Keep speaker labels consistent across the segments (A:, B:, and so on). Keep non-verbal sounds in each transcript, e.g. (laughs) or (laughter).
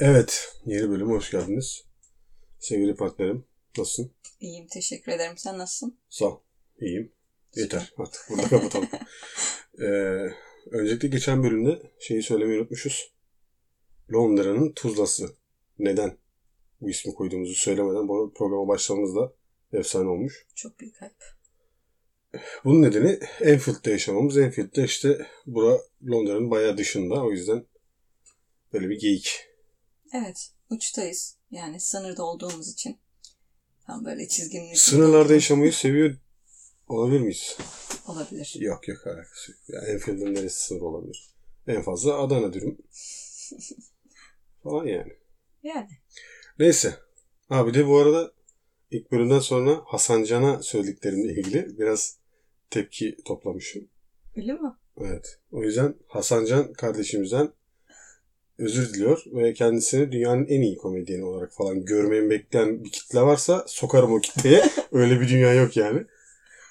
A: Evet, yeni bölüme hoş geldiniz. Sevgili partnerim, nasılsın?
B: İyiyim, teşekkür ederim. Sen nasılsın?
A: Sağ ol, iyiyim. Yeter, artık burada kapatalım. (laughs) ee, öncelikle geçen bölümde şeyi söylemeyi unutmuşuz. Londra'nın Tuzlası. Neden bu ismi koyduğumuzu söylemeden bu programa başlamamız da efsane olmuş.
B: Çok büyük hype.
A: Bunun nedeni Enfield'de yaşamamız. Enfield'de işte bura Londra'nın bayağı dışında. O yüzden böyle bir geyik.
B: Evet, uçtayız. Yani sınırda olduğumuz için. Tam böyle çizginin
A: Sınırlarda yaşamayı seviyor olabilir miyiz?
B: Olabilir.
A: Yok yok alakası yok. Yani Enfield'ın neresi sınır olabilir? En fazla Adana dürüm. (laughs) Falan yani.
B: Yani.
A: Neyse. Abi de bu arada ilk bölümden sonra Hasan Can'a söylediklerimle ilgili biraz tepki toplamışım.
B: Öyle mi?
A: Evet. O yüzden Hasan Can kardeşimizden özür diliyor ve kendisini dünyanın en iyi komedyeni olarak falan görmeyi bekleyen bir kitle varsa sokarım o kitleye. (laughs) Öyle bir dünya yok yani.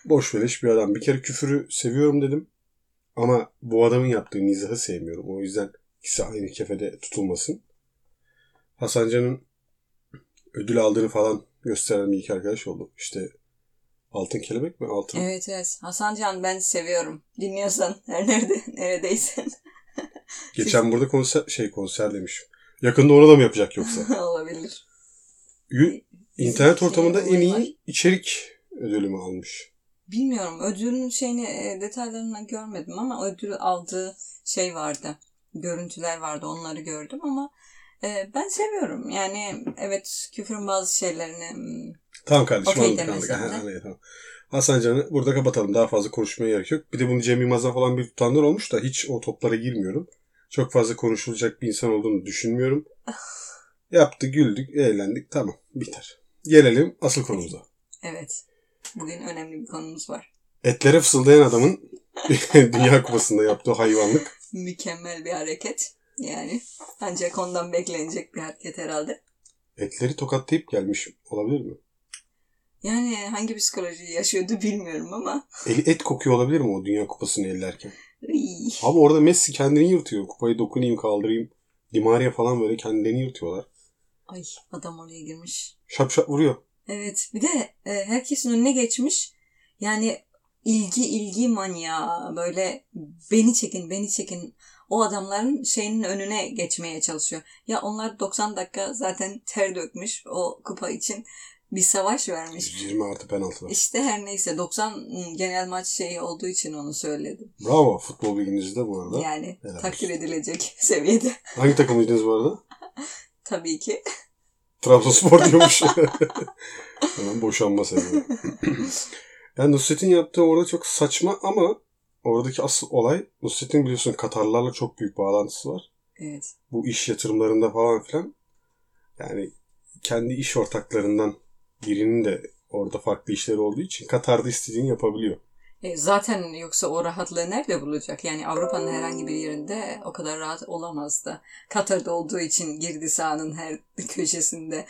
A: Boş beleş bir adam. Bir kere küfürü seviyorum dedim. Ama bu adamın yaptığı mizahı sevmiyorum. O yüzden ikisi aynı kefede tutulmasın. Hasan Can'ın ödül aldığını falan gösteren bir iki arkadaş oldu. İşte Altın Kelebek mi? Altın.
B: Evet evet. Hasan Can ben seviyorum. Dinliyorsan her nerede neredeysen.
A: Geçen burada konser şey konser demişim. Yakında onu da mı yapacak yoksa? (laughs)
B: Olabilir.
A: Yu- İnternet
B: Şey
A: ortamında en
B: olayı var.
A: iyi içerik ödülümü almış.
B: Bilmiyorum. Ödülün şeyini e, detaylarını görmedim ama ödül aldığı şey vardı. Görüntüler vardı. Onları gördüm ama e, ben seviyorum. Yani evet küfürün bazı şeylerini hmm,
A: Tamam kardeşim
B: Okey
A: anladık anladık. Aha, anladım, tamam. Hasan Can'ı burada kapatalım. Daha fazla konuşmaya gerek yok. Bir de bunu Cem Yılmaz'dan falan bir tutanlar olmuş da hiç o toplara girmiyorum. Çok fazla konuşulacak bir insan olduğunu düşünmüyorum. Yaptı, güldük, eğlendik. Tamam, biter. Gelelim asıl konumuza.
B: evet. Bugün önemli bir konumuz var.
A: Etlere fısıldayan adamın (laughs) Dünya Kupası'nda yaptığı hayvanlık.
B: Mükemmel bir hareket. Yani ancak ondan beklenecek bir hareket herhalde.
A: Etleri tokatlayıp gelmiş olabilir mi?
B: Yani hangi psikolojiyi yaşıyordu bilmiyorum ama.
A: Eli et kokuyor olabilir mi o Dünya Kupası'nı ellerken?
B: Iy.
A: Abi orada Messi kendini yırtıyor. Kupayı dokunayım kaldırayım. Di Maria falan böyle kendilerini yırtıyorlar.
B: Ay adam oraya girmiş.
A: Şap şap vuruyor.
B: Evet bir de e, herkesin önüne geçmiş. Yani ilgi ilgi manyağı böyle beni çekin beni çekin. O adamların şeyinin önüne geçmeye çalışıyor. Ya onlar 90 dakika zaten ter dökmüş o kupa için bir savaş vermiş.
A: 120 artı penaltılar.
B: İşte her neyse 90 genel maç şeyi olduğu için onu söyledim.
A: Bravo futbol bilginizde bu arada.
B: Yani
A: Helal
B: takdir
A: olsun.
B: edilecek (laughs) seviyede.
A: Hangi takımlıydınız bu arada? (laughs)
B: Tabii ki.
A: Trabzonspor diyormuş. (laughs) Hemen boşanma sebebi. (clears throat) yani Nusret'in yaptığı orada çok saçma ama oradaki asıl olay Nusret'in biliyorsun Katarlarla çok büyük bağlantısı var.
B: Evet.
A: Bu iş yatırımlarında falan filan. Yani kendi iş ortaklarından birinin de orada farklı işleri olduğu için Katar'da istediğini yapabiliyor.
B: E, zaten yoksa o rahatlığı nerede bulacak? Yani Avrupa'nın herhangi bir yerinde o kadar rahat olamazdı. Katar'da olduğu için girdi sahanın her (laughs) köşesinde.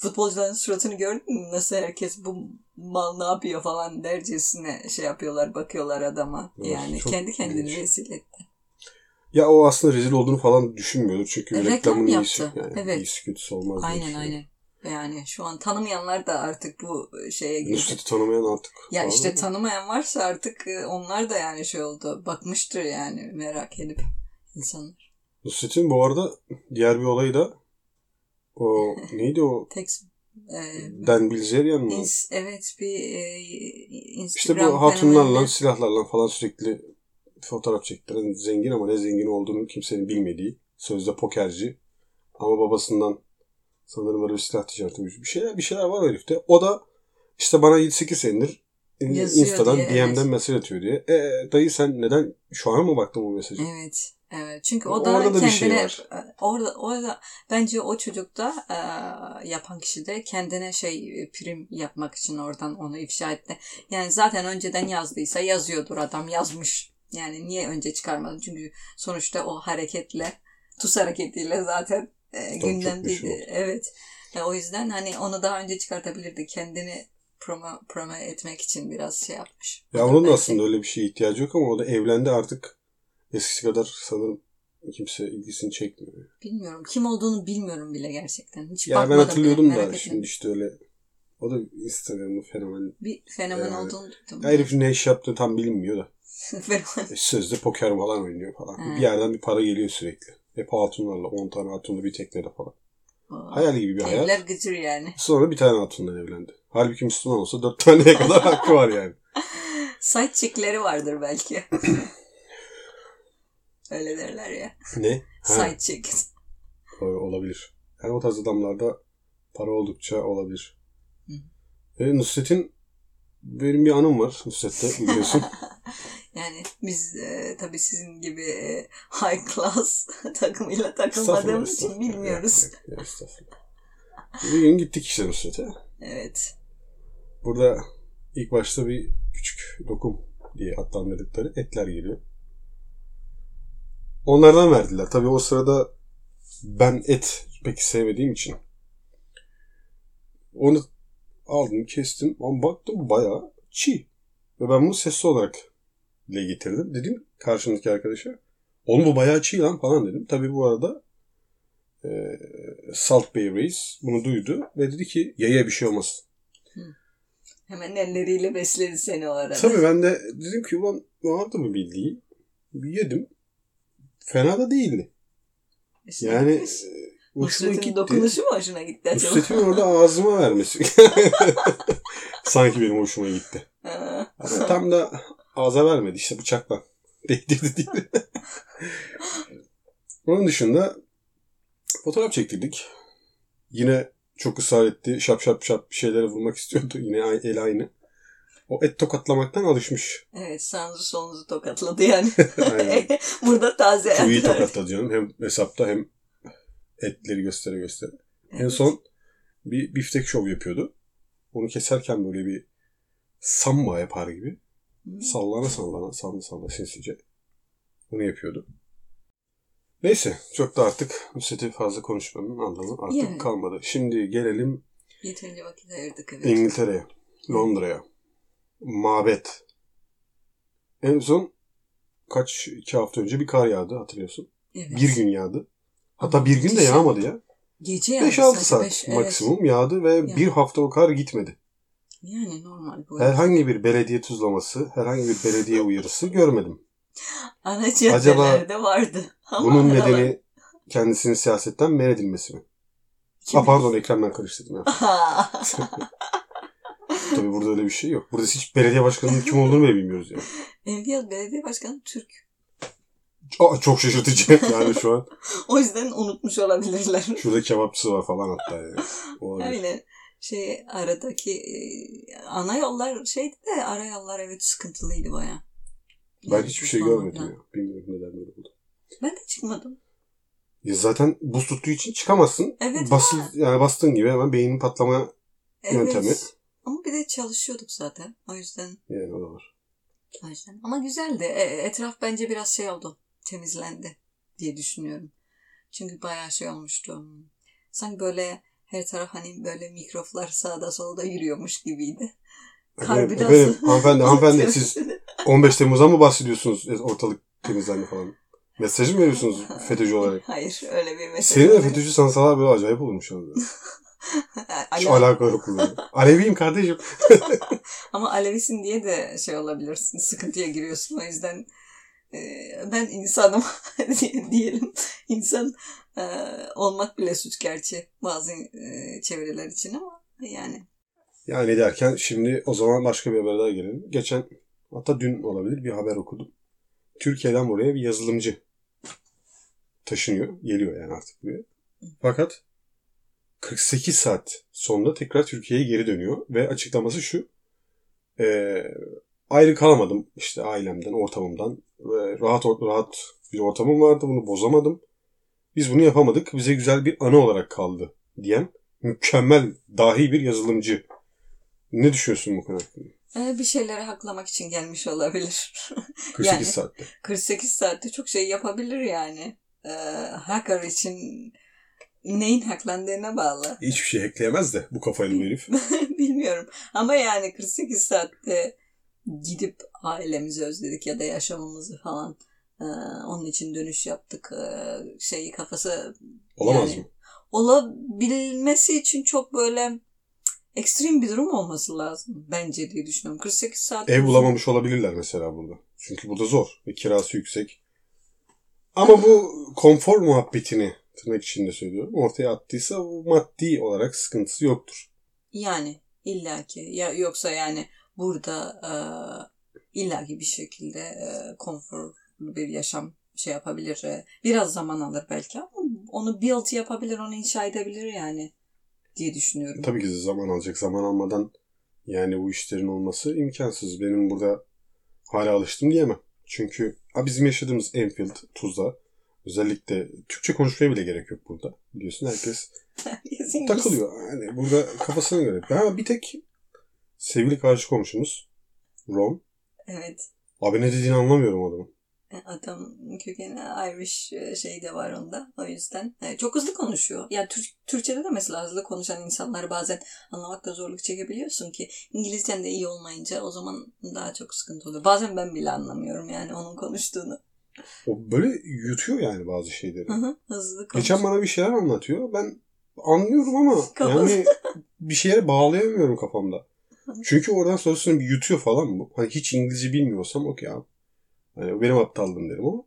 B: Futbolcuların suratını gördün mü? Nasıl herkes bu mal ne yapıyor falan dercesine şey yapıyorlar, bakıyorlar adama.
A: Evet,
B: Yani kendi kendini
A: ilginç.
B: rezil etti.
A: Ya o aslında rezil olduğunu falan düşünmüyordur. Çünkü
B: E, reklam
A: reklamın iyisi.
B: yaptı.
A: Yani
B: Evet.
A: iyisi kötüsü olmaz.
B: Aynen aynen. Yani şu an tanımayanlar da artık bu şeye girdi.
A: Nusret'i tanımayan artık.
B: Ya işte tanımayan varsa artık e, onlar da yani şey oldu. Bakmıştır yani merak edip insanlar.
A: Nusret'in bu arada diğer bir olayı da o (laughs) neydi o
B: Tek e,
A: Dan Bilzerian mı?
B: ins- evet bir e,
A: İşte
B: Instagram
A: bu hatunlarla, silahlarla falan sürekli fotoğraf çektiren zengin ama ne zengin olduğunu kimsenin bilmediği. Sözde pokerci. Ama babasından sanırım böyle bir silah ticareti bir şeyler bir şeyler var herifte. O da işte bana 7-8 senedir
B: Yazıyor
A: Insta'dan
B: diye,
A: DM'den
B: evet.
A: mesaj atıyor diye. E, dayı sen neden şu an mı baktın bu mesaja?
B: Evet. Evet. Çünkü o
A: Orada
B: da
A: da bir
B: kendine
A: şey var.
B: e, orada orada bence o çocukta e, yapan kişi de kendine şey e, prim yapmak için oradan onu ifşa etti. Yani zaten önceden yazdıysa yazıyordur adam yazmış. Yani niye önce çıkarmadın? Çünkü sonuçta o hareketle tuz hareketiyle zaten e, gündemdeydi.
A: oldu.
B: Evet. E, o yüzden hani onu daha önce çıkartabilirdi. Kendini promo, promo etmek için biraz şey yapmış.
A: Ya onun da aslında öyle bir şeye ihtiyacı yok ama o da evlendi artık eskisi kadar sanırım kimse ilgisini çekmiyor.
B: Bilmiyorum. Kim olduğunu bilmiyorum bile gerçekten. Hiç
A: Ya ben hatırlıyordum
B: bile,
A: da şimdi
B: etmedim.
A: işte öyle o da Instagram'da fenomen.
B: Bir fenomen
A: Yani-
B: olduğunu duydum.
A: Ya herifin ne iş yaptığı tam bilinmiyor da. (laughs) E, sözde poker falan oynuyor falan.
B: He.
A: Bir yerden bir para geliyor sürekli. Hep hatunlarla 10 tane hatunlu bir teknede falan.
B: Aa,
A: Hayal gibi bir hayat.
B: Evler gıcır yani.
A: Sonra bir tane hatundan evlendi. Halbuki Müslüman olsa 4 taneye kadar hakkı var yani. (laughs)
B: Side chick'leri vardır belki. (laughs) Öyle derler ya.
A: Ne?
B: Side chick.
A: olabilir. Yani o tarz adamlarda para oldukça olabilir.
B: Hı.
A: Ve Nusret'in benim bir anım var Nusret'te biliyorsun. (laughs)
B: Yani biz e, tabii sizin gibi e, high class (laughs) takımıyla takılmadığımız için bilmiyoruz.
A: Yok, yok, estağfurullah. Bir gün gittik işte Nusret'e.
B: Evet.
A: Burada ilk başta bir küçük lokum diye adlandırdıkları etler geliyor. Onlardan verdiler. Tabii o sırada ben et pek sevmediğim için onu aldım, kestim. Ama baktım bayağı çiğ. Ve ben bunu sesli olarak dile getirdim. Dedim karşımdaki arkadaşa oğlum bu bayağı çiğ lan falan dedim. Tabii bu arada e, Salt Bay Reis bunu duydu ve dedi ki yaya bir şey olmaz.
B: Hemen elleriyle besledi seni o arada.
A: Tabii ben de dedim ki ulan vardı mı bildiği? Yedim. Fena da değildi.
B: İşte
A: Yani e,
B: biz-
A: hoşuma gitti.
B: dokunuşu mu hoşuna gitti acaba?
A: Nusret'in orada (laughs) ağzıma vermesi. (laughs) Sanki benim hoşuma gitti. Ama tam da ağza vermedi işte bıçakla. (laughs) Değdirdi değil. Onun dışında fotoğraf çektirdik. Yine çok ısrar etti. Şap şap şap bir şeylere vurmak istiyordu. Yine el aynı. O et tokatlamaktan alışmış.
B: evet sağınızı solunuzu tokatladı yani. (laughs) Burada taze
A: Çok iyi
B: etler.
A: tokatladı canım. Hem hesapta hem etleri göstere göstere. En
B: Evet.
A: son bir biftek şov yapıyordu. Onu keserken böyle bir samba yapar gibi. Sallana sallana sallana sallana sinsice. Onu yapıyordu. Neyse çok da artık Nusret'i fazla konuşmanın anlamı artık
B: Yani.
A: kalmadı. Şimdi gelelim
B: Yeterince vakit ayırdık evet.
A: İngiltere'ye, Londra'ya. Mabet. En son kaç iki hafta önce bir kar yağdı hatırlıyorsun.
B: Evet.
A: Bir gün yağdı. Hatta bir gün de yağmadı ya.
B: Gece yağdı
A: 5-6
B: sadece,
A: saat
B: beş, evet.
A: maksimum yağdı ve
B: Yani.
A: bir hafta o kar gitmedi.
B: Yani normal bu.
A: Herhangi bir belediye tuzlaması, herhangi bir belediye uyarısı görmedim.
B: Ana caddelerde vardı. (laughs) Ama
A: Bunun
B: aralar-
A: nedeni kendisinin siyasetten men edilmesi mi?
B: Kim-
A: Ha pardon ekrandan karıştırdım ya. (laughs) Tabii burada öyle bir şey yok. Burada hiç belediye başkanının kim olduğunu bile bilmiyoruz yani.
B: Enviyat Belediye Başkanı Türk.
A: Aa, çok şaşırtıcı yani şu an. (laughs)
B: O yüzden unutmuş olabilirler.
A: Şurada kebapçısı var falan hatta yani. Olabilir.
B: Öyle şey aradaki e, ana yollar şeydi de ara yollar evet sıkıntılıydı baya.
A: Ben hiçbir şey görmedim ya. Bilmiyorum neden böyle oldu.
B: Ben de çıkmadım.
A: Ya zaten buz tuttuğu için çıkamazsın.
B: Evet
A: Basıl, yani bastığın gibi hemen beynin patlama
B: Evet.
A: yöntemi.
B: Ama bir de çalışıyorduk zaten. O yüzden
A: yani o da var.
B: o yüzden. Ama güzeldi. E, etraf bence biraz şey oldu. Temizlendi diye düşünüyorum. Çünkü bayağı şey olmuştu. Sanki böyle her taraf hani böyle mikroflar sağda solda yürüyormuş gibiydi.
A: Efendim, efendim, hanımefendi, hanımefendi siz (laughs) 15 Temmuz'dan mı bahsediyorsunuz ortalık temizlendi falan? Mesaj mı veriyorsunuz (laughs) FETÖ'cü olarak?
B: Hayır öyle bir mesele.
A: Senin de. FETÖ'cü sansalar böyle acayip olmuş orada. (laughs) Hiç
B: Ala-
A: alaka yok bununla. Aleviyim kardeşim.
B: Ama Alevisin diye de şey olabilirsin. Sıkıntıya giriyorsun. O yüzden ben insanım (laughs) diye- diyelim. İnsan e, olmak bile suç gerçi bazı e, çevreler için ama yani.
A: Yani derken şimdi o zaman başka bir haber daha gelelim. Geçen hatta dün olabilir bir haber okudum. Türkiye'den buraya bir yazılımcı taşınıyor. Geliyor yani artık buraya. Fakat 48 saat sonra tekrar Türkiye'ye geri dönüyor ve açıklaması şu. Eee, ayrı kalamadım işte ailemden, ortamımdan. Ve rahat rahat bir ortamım vardı. Bunu bozamadım. Biz bunu yapamadık. Bize güzel bir anı olarak kaldı diyen mükemmel, dahi bir yazılımcı. Ne düşünüyorsun bu konu hakkında?
B: E, bir şeyleri haklamak için gelmiş olabilir. (laughs)
A: 48
B: Yani-
A: saatte.
B: 48 saatte çok şey yapabilir yani. E, hacker için neyin haklandığına bağlı.
A: Hiçbir şey ekleyemez de bu kafayla bu herif. (laughs)
B: Bilmiyorum. Ama yani 48 saatte gidip ailemizi özledik ya da yaşamımızı falan Ee, onun için dönüş yaptık. Ee, şeyi kafası
A: Olamaz
B: Yani-
A: mı?
B: olabilmesi için çok böyle ekstrem bir durum olması lazım bence diye düşünüyorum. 48 saat
A: Ev bulamamış olabilirler mesela burada. Çünkü burada zor ve kirası yüksek. Ama bu konfor muhabbetini tırnak içinde söylüyorum. Ortaya attıysa maddi olarak sıkıntısı yoktur.
B: Yani illaki ya yoksa yani burada e, illaki bir şekilde e, konforlu bir yaşam şey yapabilir. E, biraz zaman alır belki ama onu build yapabilir, onu inşa edebilir yani diye düşünüyorum.
A: Tabii ki zaman alacak. Zaman almadan yani bu işlerin olması imkansız. Benim burada hala alıştım diyemem. Çünkü ha, bizim yaşadığımız Enfield, Tuzla özellikle Türkçe konuşmaya bile gerek yok burada. Biliyorsun herkes (laughs) takılıyor. Yani burada kafasına göre. Ben bir tek sevgili karşı komşumuz Ron.
B: Evet.
A: Abi ne dediğini anlamıyorum adamın.
B: Adam kökeni Irish e, şey de var onda. O yüzden e, çok hızlı konuşuyor. Yani Tür- Türkçe'de de mesela hızlı konuşan insanları bazen anlamakta zorluk çekebiliyorsun ki İngilizcen de iyi olmayınca o zaman daha çok sıkıntı oluyor. Bazen ben bile anlamıyorum yani onun konuştuğunu.
A: O böyle yutuyor yani bazı şeyleri.
B: Hı hı, hızlı konuşuyor.
A: Geçen bana bir şeyler anlatıyor. Ben anlıyorum ama yani bir şeye bağlayamıyorum kafamda. Çünkü oradan sonrasını bir yutuyor falan bu. Hani hiç İngilizce bilmiyorsam okey abi. Hani benim aptallığım derim ama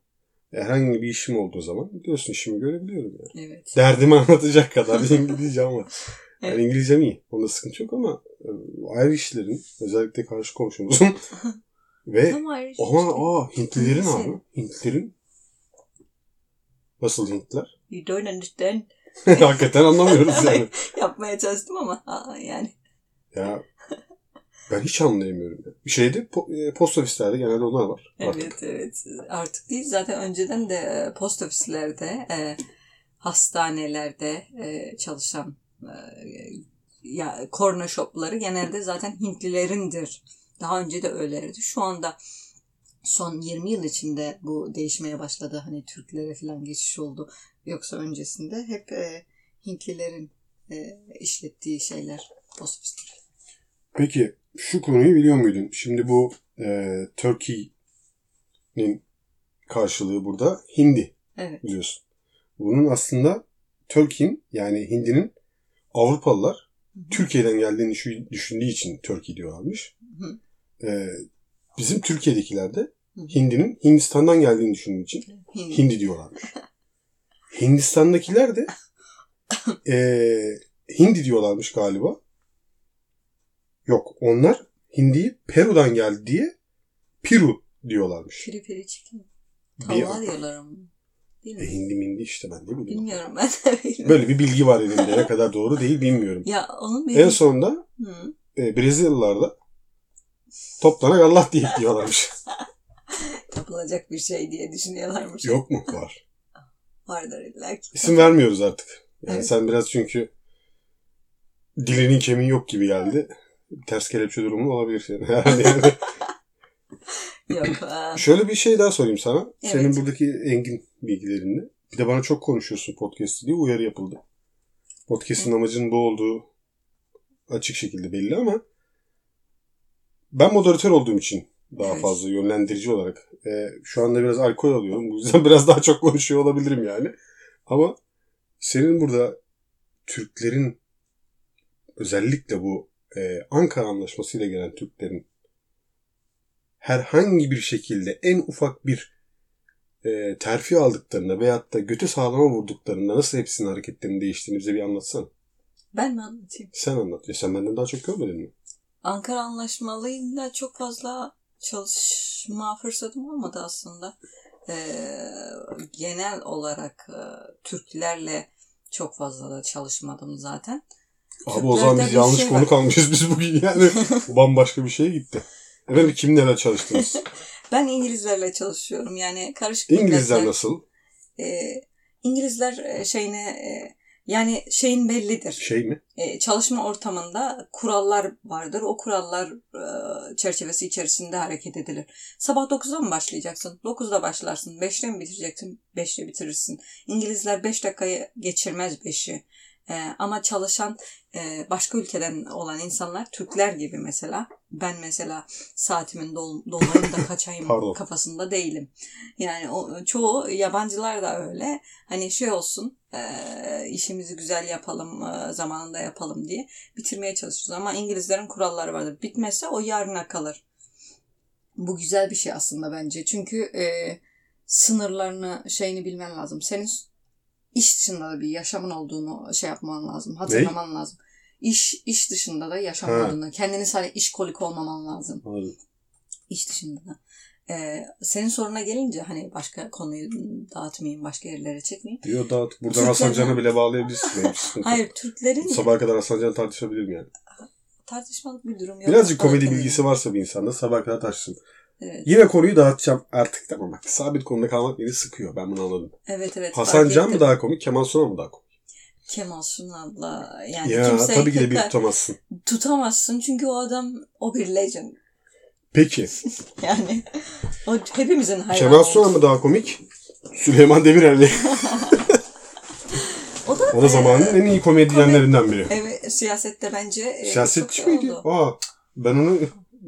A: herhangi bir işim olduğu zaman biliyorsun işimi görebiliyorum yani.
B: Evet.
A: Derdimi (laughs) anlatacak kadar bir (laughs) İngilizce ama. Yani
B: Evet.
A: İngilizcem iyi. Onda sıkıntı yok ama e, ayrı işlerin özellikle karşı komşumuzun (laughs) ve ama aa Hintlilerin
B: Hintli.
A: abi. Hintlilerin nasıl Hintliler?
B: You don't understand.
A: Hakikaten anlamıyoruz yani.
B: Yapmaya çalıştım ama aa, yani.
A: Ya ben hiç anlayamıyorum. Ya. Bir şeyde e, post ofislerde genelde onlar var.
B: Evet
A: Artık.
B: evet artık değil zaten önceden de e, post ofislerde e, hastanelerde e, çalışan e, ya korna shopları genelde zaten Hintlilerindir. Daha önce de öyleydi. Şu anda son 20 yıl içinde bu değişmeye başladı. Hani Türklere falan geçiş oldu. Yoksa öncesinde hep e, Hintlilerin e, işlettiği şeyler post.
A: Peki şu konuyu biliyor muydun? Şimdi bu e, Turkey'nin karşılığı burada Hindi
B: Evet.
A: biliyorsun. Bunun aslında Turkey'in yani Hindi'nin Avrupalılar Türkiye'den geldiğini düşü- düşündüğü için Turkey diyorlarmış.
B: Hı.
A: E, bizim Türkiye'dekiler de. Hindi'nin Hindistan'dan geldiğini düşündüğü için
B: Hindi.
A: Hindi diyorlarmış. Hindistan'dakiler de eee, (laughs) Hindi diyorlarmış galiba. Yok onlar Hindi'yi Peru'dan geldi diye Piru diyorlarmış.
B: Piri piri.
A: Bir-
B: Tavla diyorlar ama. Değil
A: E,
B: mi?
A: hindi mindi işte ben de bilmiyorum.
B: Bilmiyorum ben de bilmiyorum.
A: Böyle bir bilgi var elimde. Ne kadar doğru değil bilmiyorum.
B: Ya onun bir...
A: En sonunda
B: Hı.
A: e, Brezilyalılar da toplanak Allah diye diyorlarmış. (laughs)
B: Yapılacak bir şey diye düşünüyorlarmış.
A: Yok mu? Var. (laughs)
B: Vardır illa ki.
A: İsim vermiyoruz artık. Yani
B: Evet.
A: sen biraz çünkü dilinin kemiği yok gibi geldi. Ters kelepçe durumu olabilir senin (laughs) herhalde. Yani.
B: Yok. aa,
A: Şöyle bir şey daha sorayım sana. Senin
B: Evet.
A: buradaki engin bilgilerinle. Bir de bana çok konuşuyorsun podcast diye uyarı yapıldı. Podcast'in amacının bu olduğu açık şekilde belli ama ben moderatör olduğum için daha
B: Evet.
A: fazla yönlendirici olarak e, şu anda biraz alkol alıyorum. Bu yüzden (laughs) biraz daha çok konuşuyor olabilirim yani. Ama senin burada Türklerin özellikle bu e, Ankara Anlaşması ile gelen Türklerin herhangi bir şekilde en ufak bir e, terfi aldıklarında veyahut da götü sağlama vurduklarında nasıl hepsinin hareketlerinin değiştiğini bize bir anlatsana.
B: ben mi anlatayım?
A: Sen anlat. Ya sen benden daha çok görmedin mi?
B: Ankara Anlaşmalı'yla çok fazla çalışma fırsatım olmadı aslında. Ee, genel olarak e, Türklerle çok fazla da çalışmadım zaten.
A: Abi o zaman biz yanlış
B: şey
A: konu
B: var.
A: kalmışız biz bugün yani. (laughs) Bambaşka bir şeye gitti. Efendim kimlerle çalıştınız?
B: Ben İngilizlerle çalışıyorum. Yani karışık
A: İngilizler
B: milletler.
A: nasıl?
B: Ee, İngilizler e, şeyine e, yani şeyin bellidir.
A: Şey mi?
B: E, çalışma ortamında kurallar vardır. O kurallar e, çerçevesi içerisinde hareket edilir. Sabah 9'da mı başlayacaksın? 9'da başlarsın. 5'te mi bitireceksin? 5'te bitirirsin. İngilizler 5 dakikayı geçirmez 5'i. E, ama çalışan e, başka ülkeden olan insanlar Türkler gibi mesela. Ben mesela saatimin dol, dolayım da (laughs) kaçayım
A: Pardon.
B: kafasında değilim. Yani o, çoğu yabancılar da öyle. Hani şey olsun e, işimizi güzel yapalım e, zamanında yapalım diye bitirmeye çalışıyoruz. Ama İngilizlerin kuralları vardır. Bitmezse o yarına kalır. Bu güzel bir şey aslında bence. Çünkü e, sınırlarını şeyini bilmen lazım. Senin iş dışında da bir yaşamın olduğunu şey yapman lazım. Hatırlaman lazım. İş iş dışında da yaşam
A: Ha.
B: olduğunu. Kendini sadece işkolik olmaman lazım.
A: Anladım.
B: İş dışında da. Ee, senin soruna gelince hani başka konuyu dağıtmayayım, başka yerlere çekmeyeyim.
A: Diyor dağıt. Buradan
B: Türklerden-
A: Hasan Can'ı bile bağlayabilirsin. (laughs)
B: Hayır Türklerin
A: Sabaha kadar Hasan Can'ı tartışabilirim yani.
B: tartışmalık bir durum yok.
A: Birazcık komedi bilgisi varsa bir insanda sabaha kadar tartışsın.
B: Evet.
A: Yine konuyu dağıtacağım artık tamam bak. Sabit konuda kalmak beni sıkıyor. Ben bunu anladım.
B: Evet evet.
A: Hasan Can mı daha komik, Kemal Sunal mı daha komik?
B: Kemal Sunal'la yani
A: ya
B: kimseyi
A: tabii ki de bir (laughs) tutamazsın.
B: tutamazsın çünkü o adam o bir legend.
A: Peki. (laughs)
B: Yani o hepimizin hayranı.
A: Kemal Sunal mı daha komik? Süleyman Demirel. (laughs)
B: O da,
A: o da zamanın en iyi komedyenlerinden biri.
B: Evet, siyasette bence e,
A: Siyasetçi miydi?
B: oldu.
A: Aa, ben onu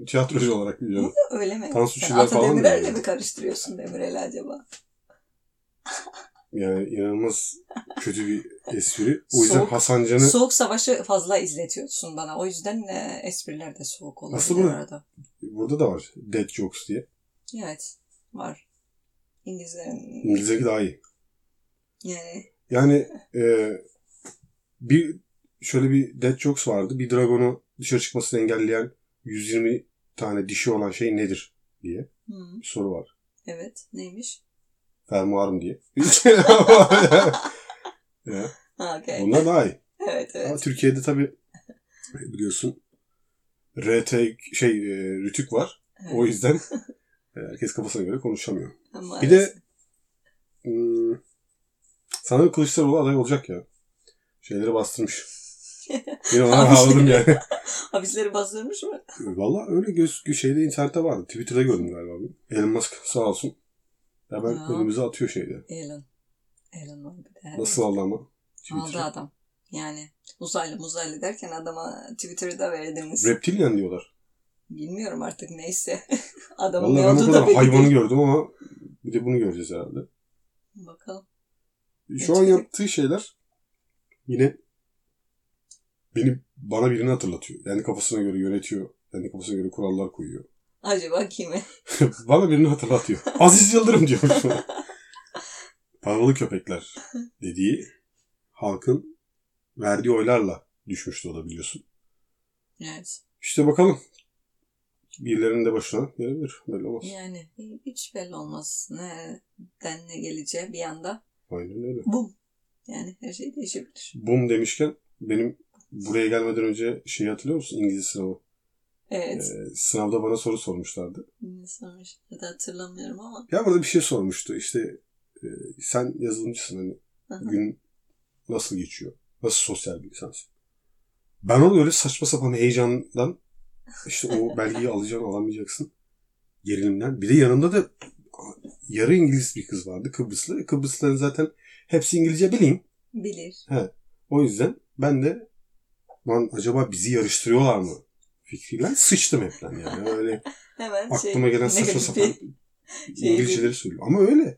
A: tiyatrocu olarak biliyorum.
B: Öyle mi?
A: Tansu Çiller falan
B: Demirer'le
A: mı?
B: mi karıştırıyorsun Demirel'i acaba?
A: Yani inanılmaz kötü bir espri. O yüzden
B: Soğuk-
A: Hasan Can'ı
B: Soğuk Savaş'ı fazla izletiyorsun bana. O yüzden e, espriler de soğuk olabilir
A: Aslında bu-
B: arada.
A: burada da var. Dead Jokes diye.
B: Evet. Var. İngilizlerin
A: İngilizce'deki daha iyi.
B: yani
A: Yani e, bir şöyle bir Dead Jokes vardı. Bir dragonu dışarı çıkmasını engelleyen 120 tane dişi olan şey nedir diye
B: hı,
A: bir soru var.
B: evet neymiş?
A: Fermuarım diye. (laughs) (laughs) ya,
B: Ha, okay.
A: bunlar daha iyi.
B: Evet evet.
A: Ama Türkiye'de tabii biliyorsun RT şey e, rütük var.
B: evet.
A: O yüzden (laughs) e, herkes kafasına göre konuşamıyor.
B: Ama
A: Bir de hmm, sanırım Kılıçdaroğlu aday olacak ya. Şeyleri bastırmış. Yine ona ağladım yani. (laughs)
B: hapisleri bastırmış mı?
A: Valla öyle göz, şeyde internette vardı. Twitter'da gördüm galiba. Elon Musk sağ olsun. Hemen
B: Ya.
A: önümüze atıyor şeyde.
B: Elon. Elon var bir de.
A: Nasıl aldı ama?
B: Aldı adam. Yani uzaylı muzaylı derken adama Twitter'da verdiniz.
A: Reptilyan diyorlar.
B: Bilmiyorum artık neyse. (laughs) Adamın
A: Vallahi
B: ne
A: ben
B: olduğu da belli
A: hayvanı
B: değil.
A: gördüm ama bir de bunu göreceğiz herhalde.
B: Bakalım.
A: Şu an yaptığı şeyler yine beni bana birini hatırlatıyor. Yani kafasına göre yönetiyor. Yani kafasına göre kurallar koyuyor.
B: Acaba kimi? (laughs)
A: bana birini hatırlatıyor. Aziz Yıldırım bana. Paralı köpekler dediği halkın verdiği oylarla düşmüştü o da biliyorsun.
B: Evet.
A: İşte bakalım. Birilerinin de başına gelebilir. Belli olmaz.
B: Yani hiç belli olmaz. Neden ne geleceği bir anda
A: Aynen öyle.
B: bum. Yani her şey değişebilir.
A: Bum demişken benim buraya gelmeden önce şeyi hatırlıyor musun? İngilizce sınavı.
B: Evet.
A: Ee, sınavda bana soru sormuşlardı.
B: Ne sormuş ya da hatırlamıyorum ama.
A: Ya burada bir şey sormuştu. İşte e, sen yazılımcısın hani
B: hı.
A: gün nasıl geçiyor? Nasıl sosyal bir insansın? Ben onu öyle saçma sapan heyecandan işte o (laughs) belgeyi alacaksın alamayacaksın gerilimden. Bir de yanımda da yarı İngiliz bir kız vardı Kıbrıslı. Kıbrıslıların zaten hepsi İngilizce bileyim.
B: Bilir.
A: O yüzden ben de lan acaba bizi yarıştırıyorlar mı fikriyle sıçtım hepten yani. Öyle (laughs)
B: Hemen
A: aklıma
B: şey,
A: gelen saçma sapan (laughs)
B: şey
A: İngilizceleri söylüyor. Ama öyle.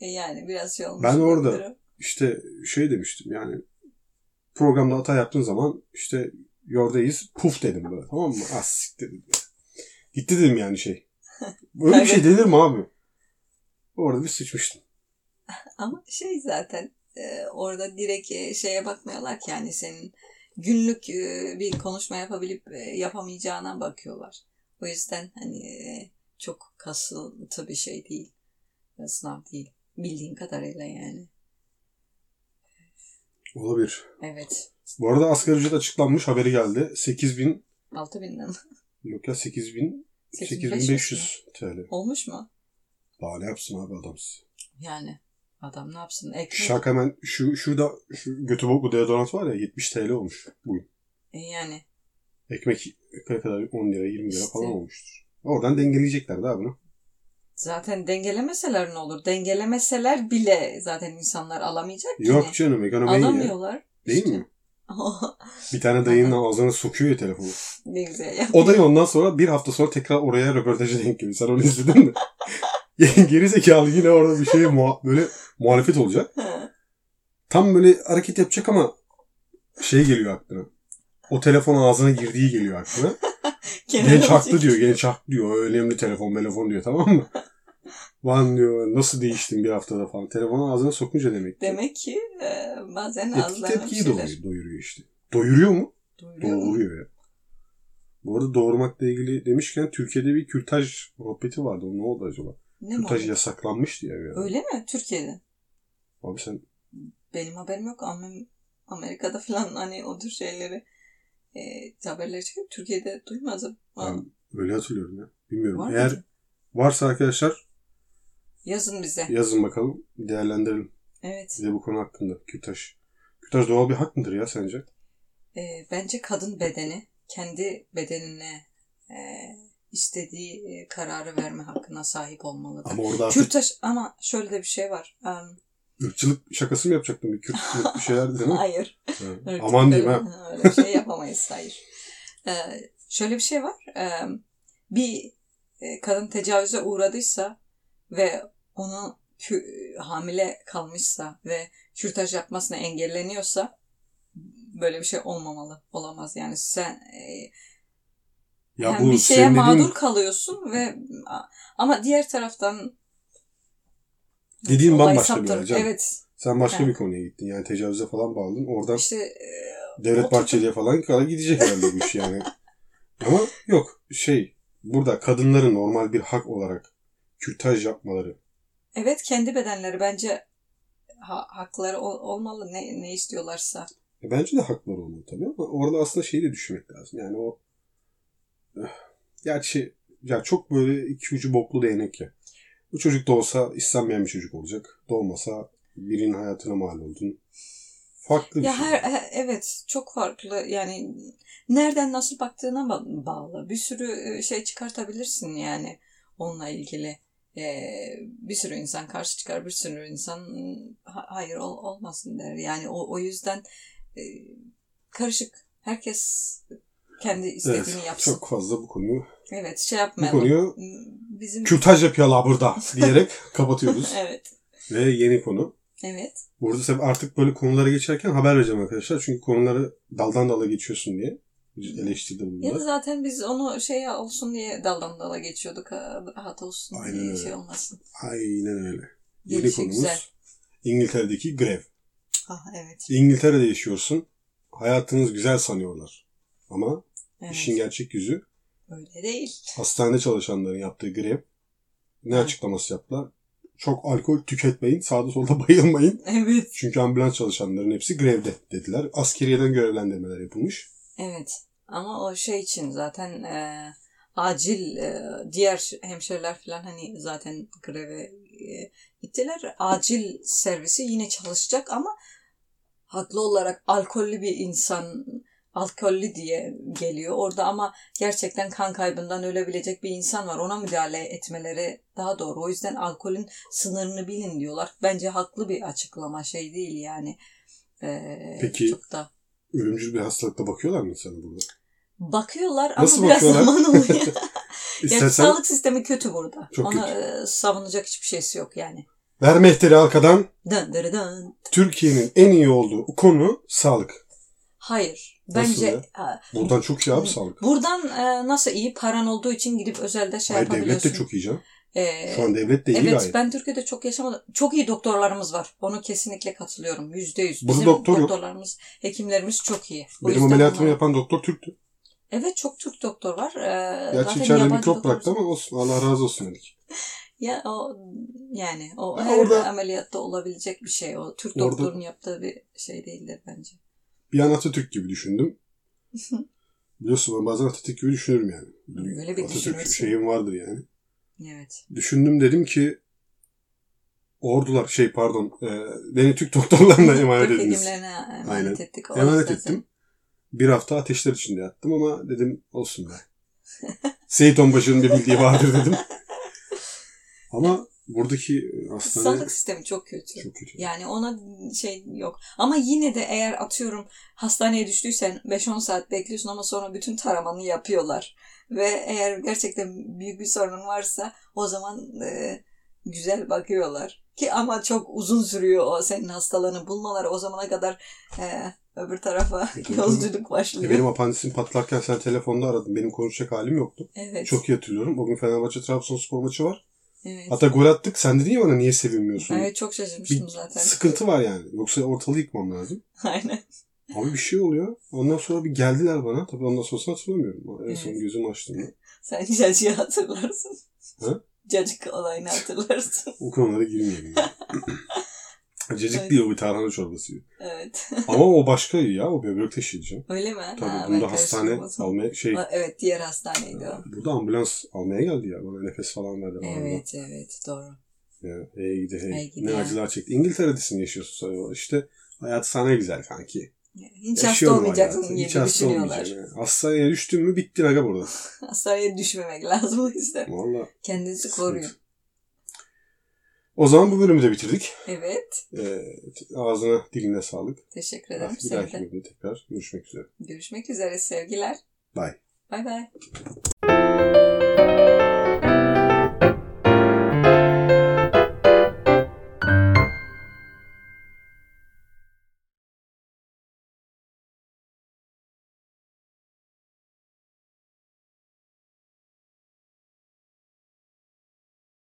B: E yani biraz şey olmuş.
A: Ben orada-
B: olabilir.
A: işte şey demiştim yani programda hata yaptığın zaman işte yordayız puf dedim böyle tamam mı? Az siktir dedim. Gitti dedim yani şey. (laughs) Böyle bir şey denir mi abi? Orada bir sıçmıştım.
B: Ama şey zaten e, orada direkt e, şeye bakmıyorlar ki yani senin günlük e, bir konuşma yapabilip e, yapamayacağına bakıyorlar. O yüzden hani e, çok kasıntı bir şey değil. Sınav değil. Bildiğin kadarıyla yani.
A: Olabilir.
B: Evet.
A: Bu arada asgari ücret açıklanmış haberi geldi. 8000
B: Altı binden.
A: yok ya 8000
B: 8500
A: 8500 TL.
B: Olmuş mu?
A: Daha ne yapsın abi adamsız.
B: Yani adam ne yapsın? Ekmek.
A: Şak hemen şu şurada şu götü boklu deodorant var ya 70 TL olmuş bugün.
B: E, yani
A: Ekmek ne kadar 10 lira 20 lira
B: İşte.
A: falan olmuştur. Oradan dengeleyecekler daha bunu.
B: zaten dengelemeseler ne olur? Dengelemeseler bile zaten insanlar alamayacak ki.
A: Yok canım ekonomi iyi ya.
B: Alamıyorlar.
A: Değil mi? (laughs) Bir tane dayının ağzına sokuyor ya telefonu.
B: ne güzel ya.
A: O dayı ondan sonra bir hafta sonra tekrar oraya röportaja denk geliyor. Sen onu izledin mi? (laughs) (laughs) Geri zekalı yine orada bir şey muha- böyle muhalefet olacak. Tam böyle hareket yapacak ama şey geliyor aklına. O telefon ağzına girdiği geliyor aklına. (laughs) genç haklı diyor, genç haklı diyor. Önemli telefon, telefon diyor tamam mı? (laughs) Van diyor nasıl değiştin bir haftada falan. Telefonu ağzına sokunca demek ki.
B: Demek ki e, bazen ağızlarına
A: tepkiyi
B: şeyler
A: doyuruyor, doyuruyor işte. Doyuruyor mu?
B: duyuruyor.
A: Doğuruyor ya. Bu arada doğurmakla ilgili demişken Türkiye'de bir kürtaj muhabbeti vardı. O ne oldu acaba?
B: Ne
A: Kürtaj
B: muhabbet?
A: yasaklanmıştı ya. Yani.
B: Öyle mi? Türkiye'de.
A: Abi sen
B: Benim haberim yok Amerika'da falan hani o tür şeyleri e, haberleri çıkıyor. Türkiye'de duymazım. Aa,
A: ben öyle hatırlıyorum ya. Bilmiyorum.
B: var
A: Eğer
B: mıydı?
A: varsa arkadaşlar
B: Yazın bize.
A: yazın bakalım. Değerlendirelim.
B: Evet.
A: Bize bu konu hakkında. Kürtaj. Kürtaj doğal bir hak mıdır ya sence?
B: E, bence kadın bedeni kendi bedenine e, istediği kararı verme hakkına sahip olmalıdır.
A: Ama orada artık
B: Kürtaj ama şöyle de bir şey var. Em,
A: ırkçılık şakası mı yapacaktın? Bir Kürtçılık bir şeyler değil mi? (laughs)
B: hayır.
A: Ha.
B: Evet,
A: Aman diyeyim ha. (laughs)
B: Öyle bir şey yapamayız. Hayır. Ee, şöyle bir şey var. Ee, bir kadın tecavüze uğradıysa ve onu kü- hamile kalmışsa ve kürtaj yapmasına engelleniyorsa böyle bir şey olmamalı. Olamaz. Yani sen e,
A: Ya
B: hem
A: bu
B: bir şeye
A: senin dediğin,
B: mağdur kalıyorsun ve ama diğer taraftan
A: Dediğin bambaşka bir
B: saptır-
A: olay canım.
B: Evet.
A: sen başka
B: Ha.
A: bir konuya gittin. Yani tecavüze falan bağladın. Oradan
B: İşte e,
A: Devlet
B: o-
A: Bahçeli'ye falan kala gidecek herhalde bu iş (laughs) yani. Ama yok şey burada kadınların normal bir hak olarak kürtaj yapmaları.
B: Evet kendi bedenleri bence ha- hakları ol- olmalı ne ne istiyorlarsa.
A: E, Bence de hakları olmalı tabii ama orada aslında şeyi de düşünmek lazım. Yani o gerçi ya çok böyle iki ucu boklu değnek ya. Bu çocuk doğsa istenmeyen bir çocuk olacak. Doğmasa birinin hayatına mal oldun. Farklı bir
B: Ya
A: şey.
B: her he- evet çok farklı yani nereden nasıl baktığına ba- bağlı. Bir sürü e, şey çıkartabilirsin yani onunla ilgili. Ee, bir sürü insan karşı çıkar, bir sürü insan "Ha- hayır ol- olmasın der. Yani o o yüzden e, karışık. Herkes kendi istediğini
A: Evet,
B: yapsın.
A: çok fazla bu konuyu
B: Evet şey
A: bu
B: yapmayalım.
A: konuyu
B: Bizim
A: kürtaj yapıyorlar burada (laughs) diyerek kapatıyoruz. (laughs)
B: evet.
A: Ve yeni konu.
B: Evet.
A: Burada tabii artık böyle konulara geçerken haber vereceğim arkadaşlar. Çünkü konuları daldan dala geçiyorsun diye eleştirdi
B: Ya
A: bunlar.
B: da zaten biz onu şey olsun diye daldan dala geçiyorduk. ha, Rahat olsun
A: Aynen
B: diye
A: öyle.
B: şey olmasın.
A: Aynen öyle. Yeni
B: Gelişi
A: konumuz
B: güzel.
A: İngiltere'deki grev.
B: Ah evet.
A: İngiltere'de yaşıyorsun. Hayatınız güzel sanıyorlar. Ama
B: evet.
A: işin gerçek yüzü
B: Öyle değil.
A: hastanede çalışanların yaptığı grev. Ne açıklaması yaptılar? Çok alkol tüketmeyin, sağda solda (laughs) bayılmayın.
B: Evet.
A: Çünkü ambulans çalışanların hepsi grevde dediler. Askeriyeden görevlendirmeler yapılmış.
B: Evet. Ama o şey için zaten e, acil e, diğer hemşireler falan hani zaten greve e, gittiler. Acil servisi yine çalışacak ama haklı olarak alkollü bir insan alkollü diye geliyor orada ama gerçekten kan kaybından ölebilecek bir insan var. Ona müdahale etmeleri daha doğru. O yüzden alkolün sınırını bilin diyorlar. Bence haklı bir açıklama şey değil yani. Ee,
A: Peki,
B: çok da
A: Ölümcül bir hastalıkta bakıyorlar mı insana burada?
B: bakıyorlar ama
A: Nasıl
B: biraz
A: bakıyorlar?
B: zaman oluyor. (laughs) yani
A: İstersen
B: sağlık sistemi kötü burada.
A: Çok
B: Ona
A: kötü.
B: e, savunacak hiçbir şeysi yok yani.
A: ver mehteri halkadan. Türkiye'nin en iyi olduğu konu sağlık.
B: Hayır.
A: Nasıl
B: Bence
A: ya?
B: ha,
A: Buradan çok iyi abi sağlık.
B: buradan e, nasıl iyi paran olduğu için gidip özelde şey
A: Hayır devlet
B: yapabiliyorsun.
A: de çok iyi canım.
B: Ee,
A: Şu an devlet de iyi
B: Evet
A: gayet.
B: ben Türkiye'de çok yaşamadım. Çok iyi doktorlarımız var. Onu kesinlikle katılıyorum. Yüzde yüz. Bizim
A: doktor yok.
B: doktorlarımız, hekimlerimiz çok iyi. O
A: Benim ameliyatımı
B: onlar-
A: yapan doktor Türktü.
B: Evet çok Türk doktor var. Ee,
A: Gerçi içeride mikrop
B: doktor-
A: bıraktı ama olsun. Allah razı olsun dedik. (laughs)
B: Ya o yani o
A: Ya
B: her
A: orada-
B: ameliyatta olabilecek bir şey. O Türk
A: Orada-
B: doktorun yaptığı bir şey değildir bence.
A: Bir an Atatürk gibi düşündüm. Biliyorsun ben bazen Atatürk gibi düşünürüm yani.
B: Öyle bir
A: Atatürk
B: düşünürsün.
A: şeyim vardır yani.
B: Evet.
A: Düşündüm dedim ki ordular şey pardon e, beni Türk doktorlarına (laughs) emanet
B: Türk
A: ediniz.
B: emanet
A: Aynen.
B: ettik. O
A: Emanet
B: yüzden
A: ettim. Bir hafta ateşler içinde yattım ama dedim olsun be. Seyit Onbaşı'nın bir bildiği vardır dedim. (laughs) Ama buradaki hastane
B: Sağlık sistemi çok kötü.
A: çok kötü.
B: Yani ona şey yok. Ama yine de eğer atıyorum hastaneye düştüysen 5-10 saat bekliyorsun ama sonra bütün taramanı yapıyorlar. Ve eğer gerçekten büyük bir sorunun varsa o zaman e, güzel bakıyorlar. Ki ama çok uzun sürüyor o senin hastalığını bulmaları. O zamana kadar e, öbür tarafa (laughs)
A: E,
B: yolculuk
A: E,
B: başlıyor.
A: benim apandisim patlarken sen telefonda aradın. Benim konuşacak halim yoktu.
B: Evet.
A: Çok iyi hatırlıyorum. O gün Fenerbahçe Trabzonspor maçı var.
B: Evet.
A: Hatta gol attık. Sen dedin ya bana niye sevinmiyorsun?
B: Evet çok şaşırmıştım
A: bir
B: zaten.
A: sıkıntı var yani. Yoksa ortalığı yıkmam lazım. (laughs)
B: Aynen.
A: Abi bir şey oluyor. Ondan sonra bir geldiler bana. Tabii ondan sonrasını hatırlamıyorum. En son
B: Evet.
A: gözümü açtığımda. (laughs)
B: Sen cacığı hatırlarsın.
A: Ha?
B: Cacık olayını hatırlarsın.
A: O konulara girmeyelim. (laughs) Cacık
B: Evet.
A: o bir tarhana çorbası.
B: Evet. (laughs)
A: Ama o başka ya. O böbrek taşıyıcı.
B: Öyle mi?
A: Tabii
B: Ha,
A: bunda hastane almaya şey
B: Ha, Evet diğer hastaneydi o.
A: burada ambulans almaya geldi ya. Bana nefes falan verdi.
B: Evet evet doğru.
A: Ya, hey gidi hey.
B: Hey gidi
A: ne
B: ya.
A: acılar çekti. İngiltere'desin yaşıyorsun sonra. İşte hayat sana güzel kanki.
B: Hiç hasta
A: Yaşıyorum
B: olmayacaksın
A: hayatı.
B: gibi
A: Hiç hasta olmayacaksın. Hastaneye düştün mü bittin aga burada. (laughs)
B: Hastaneye düşmemek lazım o yüzden.
A: Valla.
B: Kendinizi koruyun.
A: O zaman bu bölümü de bitirdik.
B: Evet.
A: Ee, ağzına diline sağlık.
B: Teşekkür ederim.
A: Bir dahaki bölümde tekrar görüşmek üzere.
B: Görüşmek üzere sevgiler.
A: Bye.
B: Bay bay.